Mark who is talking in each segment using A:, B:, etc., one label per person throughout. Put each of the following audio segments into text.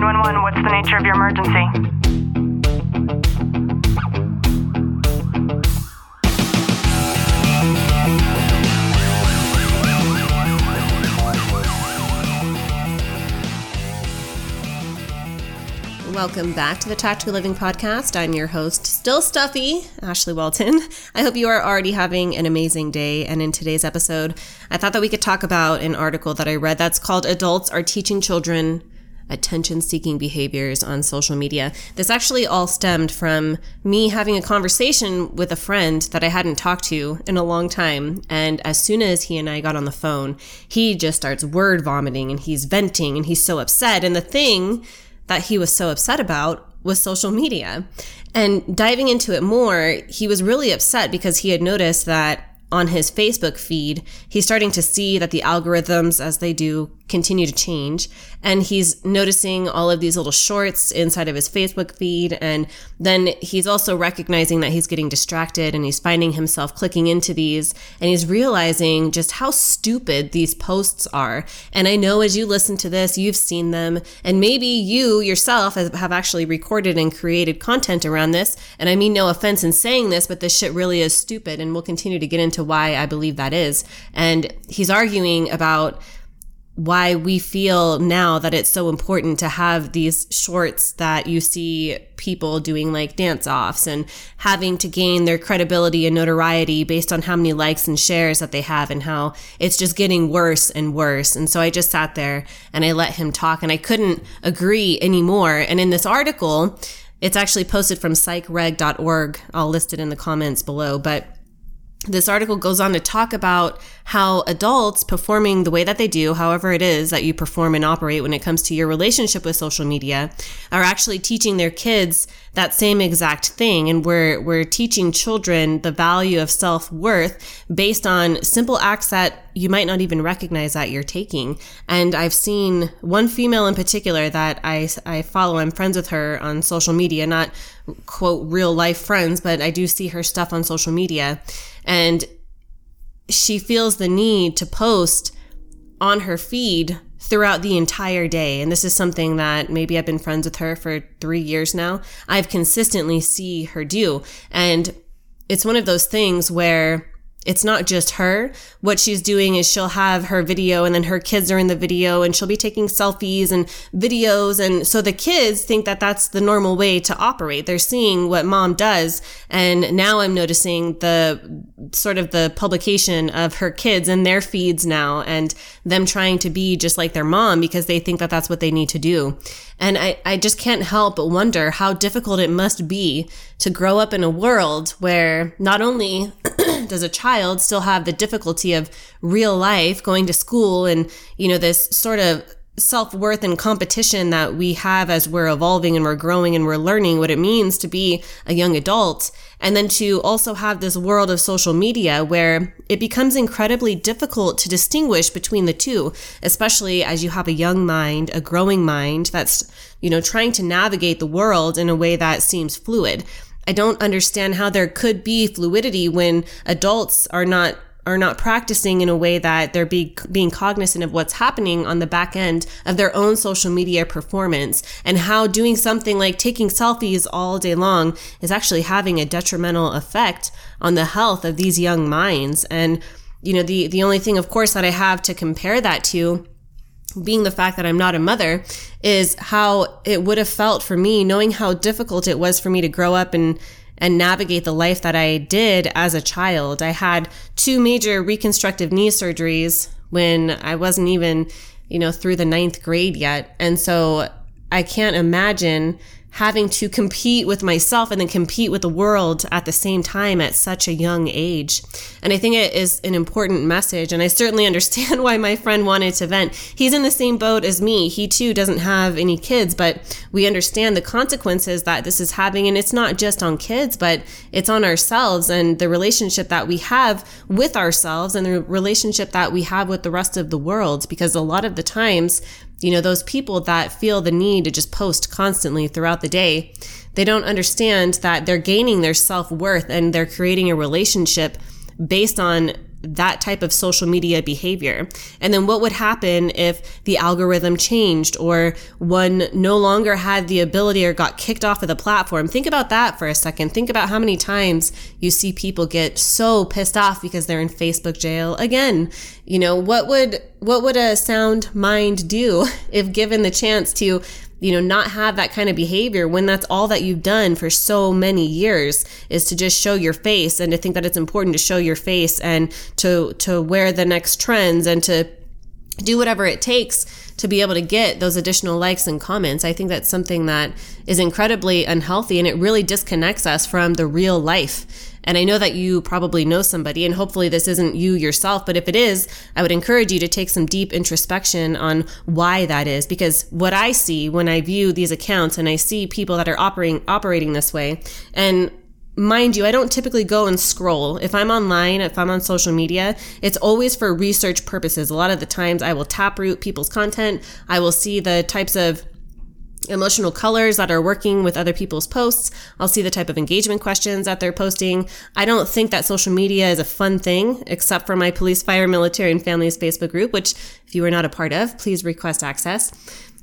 A: 911, what's the nature of your emergency?
B: Welcome back to the Tactical Living Podcast. I'm your host, still stuffy, Ashley Walton. I hope you are already having an amazing day. And in today's episode, I thought that we could talk about an article that I read that's called Adults Are Teaching Children Attention Seeking Behaviors on Social Media. This actually all stemmed from me having a conversation with a friend that I hadn't talked to in a long time. And as soon as he and I got on the phone, he just starts word vomiting and he's venting and he's so upset. And the thing that he was so upset about was social media. And diving into it more, he was really upset because he had noticed that on his Facebook feed, he's starting to see that the algorithms, as they do, continue to change. And he's noticing all of these little shorts inside of his Facebook feed. And then he's also recognizing that he's getting distracted and he's finding himself clicking into these. And he's realizing just how stupid these posts are. And I know as you listen to this, you've seen them. And maybe you yourself have actually recorded and created content around this. And I mean no offense in saying this, but this shit really is stupid. And we'll continue to get into why I believe that is. And he's arguing about why we feel now that it's so important to have these shorts that you see people doing like dance offs and having to gain their credibility and notoriety based on how many likes and shares that they have and how it's just getting worse and worse. And so I just sat there and I let him talk and I couldn't agree anymore. And in this article, it's actually posted from psychreg.org. I'll list it in the comments below, but this article goes on to talk about how adults performing the way that they do, however it is that you perform and operate when it comes to your relationship with social media, are actually teaching their kids that same exact thing. And we're, we're teaching children the value of self worth based on simple acts that you might not even recognize that you're taking. And I've seen one female in particular that I, I follow. I'm friends with her on social media, not quote real life friends, but I do see her stuff on social media. And she feels the need to post on her feed throughout the entire day. And this is something that maybe I've been friends with her for three years now. I've consistently see her do. And it's one of those things where it's not just her. What she's doing is she'll have her video and then her kids are in the video and she'll be taking selfies and videos. And so the kids think that that's the normal way to operate. They're seeing what mom does. And now I'm noticing the sort of the publication of her kids and their feeds now and them trying to be just like their mom because they think that that's what they need to do. And I, I just can't help but wonder how difficult it must be to grow up in a world where not only does a child still have the difficulty of real life going to school and, you know, this sort of self worth and competition that we have as we're evolving and we're growing and we're learning what it means to be a young adult. And then to also have this world of social media where it becomes incredibly difficult to distinguish between the two, especially as you have a young mind, a growing mind that's, you know, trying to navigate the world in a way that seems fluid. I don't understand how there could be fluidity when adults are not are not practicing in a way that they're be, being cognizant of what's happening on the back end of their own social media performance and how doing something like taking selfies all day long is actually having a detrimental effect on the health of these young minds. And, you know, the, the only thing, of course, that I have to compare that to being the fact that I'm not a mother is how it would have felt for me knowing how difficult it was for me to grow up and and navigate the life that I did as a child. I had two major reconstructive knee surgeries when I wasn't even, you know, through the ninth grade yet. And so I can't imagine having to compete with myself and then compete with the world at the same time at such a young age. And I think it is an important message. And I certainly understand why my friend wanted to vent. He's in the same boat as me. He too doesn't have any kids, but we understand the consequences that this is having. And it's not just on kids, but it's on ourselves and the relationship that we have with ourselves and the relationship that we have with the rest of the world. Because a lot of the times you know, those people that feel the need to just post constantly throughout the day, they don't understand that they're gaining their self worth and they're creating a relationship based on that type of social media behavior? And then what would happen if the algorithm changed or one no longer had the ability or got kicked off of the platform? Think about that for a second. Think about how many times you see people get so pissed off because they're in Facebook jail again. You know, what would what would a sound mind do if given the chance to you know, not have that kind of behavior when that's all that you've done for so many years is to just show your face and to think that it's important to show your face and to, to wear the next trends and to do whatever it takes to be able to get those additional likes and comments. I think that's something that is incredibly unhealthy and it really disconnects us from the real life. And I know that you probably know somebody, and hopefully this isn't you yourself, but if it is, I would encourage you to take some deep introspection on why that is. Because what I see when I view these accounts and I see people that are operating, operating this way, and mind you, I don't typically go and scroll. If I'm online, if I'm on social media, it's always for research purposes. A lot of the times I will taproot people's content. I will see the types of emotional colors that are working with other people's posts. I'll see the type of engagement questions that they're posting. I don't think that social media is a fun thing, except for my police, fire, military, and families Facebook group, which if you are not a part of, please request access.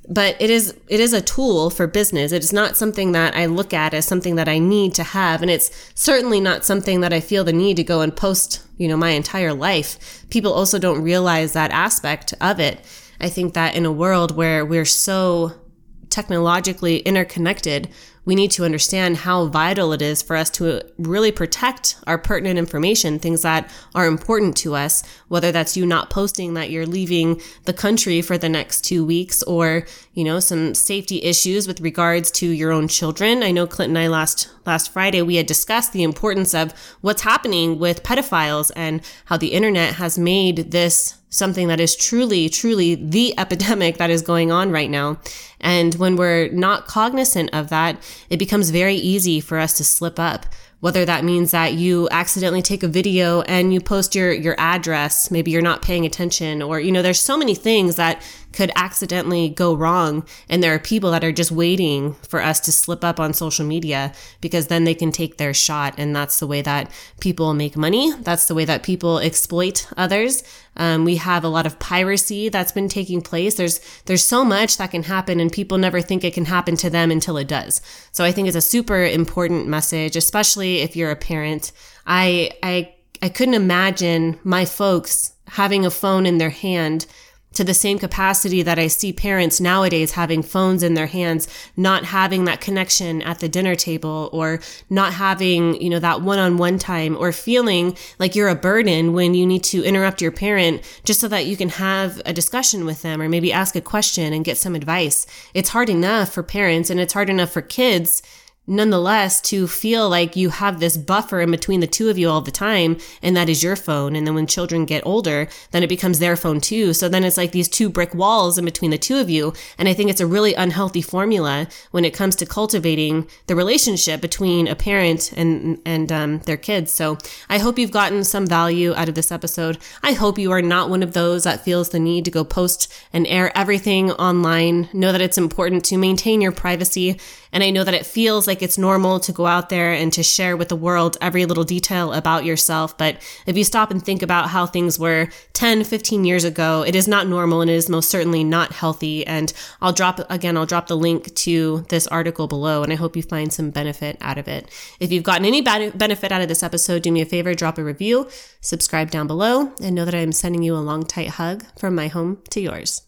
B: But it is it is a tool for business. It is not something that I look at as something that I need to have, and it's certainly not something that I feel the need to go and post, you know, my entire life. People also don't realize that aspect of it. I think that in a world where we're so technologically interconnected, we need to understand how vital it is for us to really protect our pertinent information, things that are important to us, whether that's you not posting that you're leaving the country for the next two weeks or, you know, some safety issues with regards to your own children. I know Clint and I last, last Friday, we had discussed the importance of what's happening with pedophiles and how the internet has made this something that is truly, truly the epidemic that is going on right now. And when we're not cognizant of that, it becomes very easy for us to slip up whether that means that you accidentally take a video and you post your your address maybe you're not paying attention or you know there's so many things that could accidentally go wrong. And there are people that are just waiting for us to slip up on social media because then they can take their shot. And that's the way that people make money. That's the way that people exploit others. Um, we have a lot of piracy that's been taking place. There's there's so much that can happen and people never think it can happen to them until it does. So i think it's a super important message especially if you're a parent. I, I, I couldn't imagine my folks having a phone in their hand to the same capacity that I see parents nowadays having phones in their hands, not having that connection at the dinner table or not having, you know, that one-on-one time or feeling like you're a burden when you need to interrupt your parent just so that you can have a discussion with them or maybe ask a question and get some advice. It's hard enough for parents and it's hard enough for kids nonetheless to feel like you have this buffer in between the two of you all the time and that is your phone. And then when children get older then it becomes their phone too. So then it's like these two brick walls in between the two of you. And i think it's a really unhealthy formula when it comes to cultivating the relationship between a parent and and um, their kids. So i hope you've gotten some value out of this episode. I hope you are not one of those that feels the need to go post and air everything online. Know that it's important to maintain your privacy. And I know that it feels like it's normal to go out there and to share with the world every little detail about yourself. But if you stop and think about how things were 10, 15 years ago, it is not normal and it is most certainly not healthy. And I'll drop, again, I'll drop the link to this article below and I hope you find some benefit out of it. If you've gotten any benefit out of this episode, do me a favor, drop a review, subscribe down below, and know that I'm sending you a long, tight hug from my home to yours.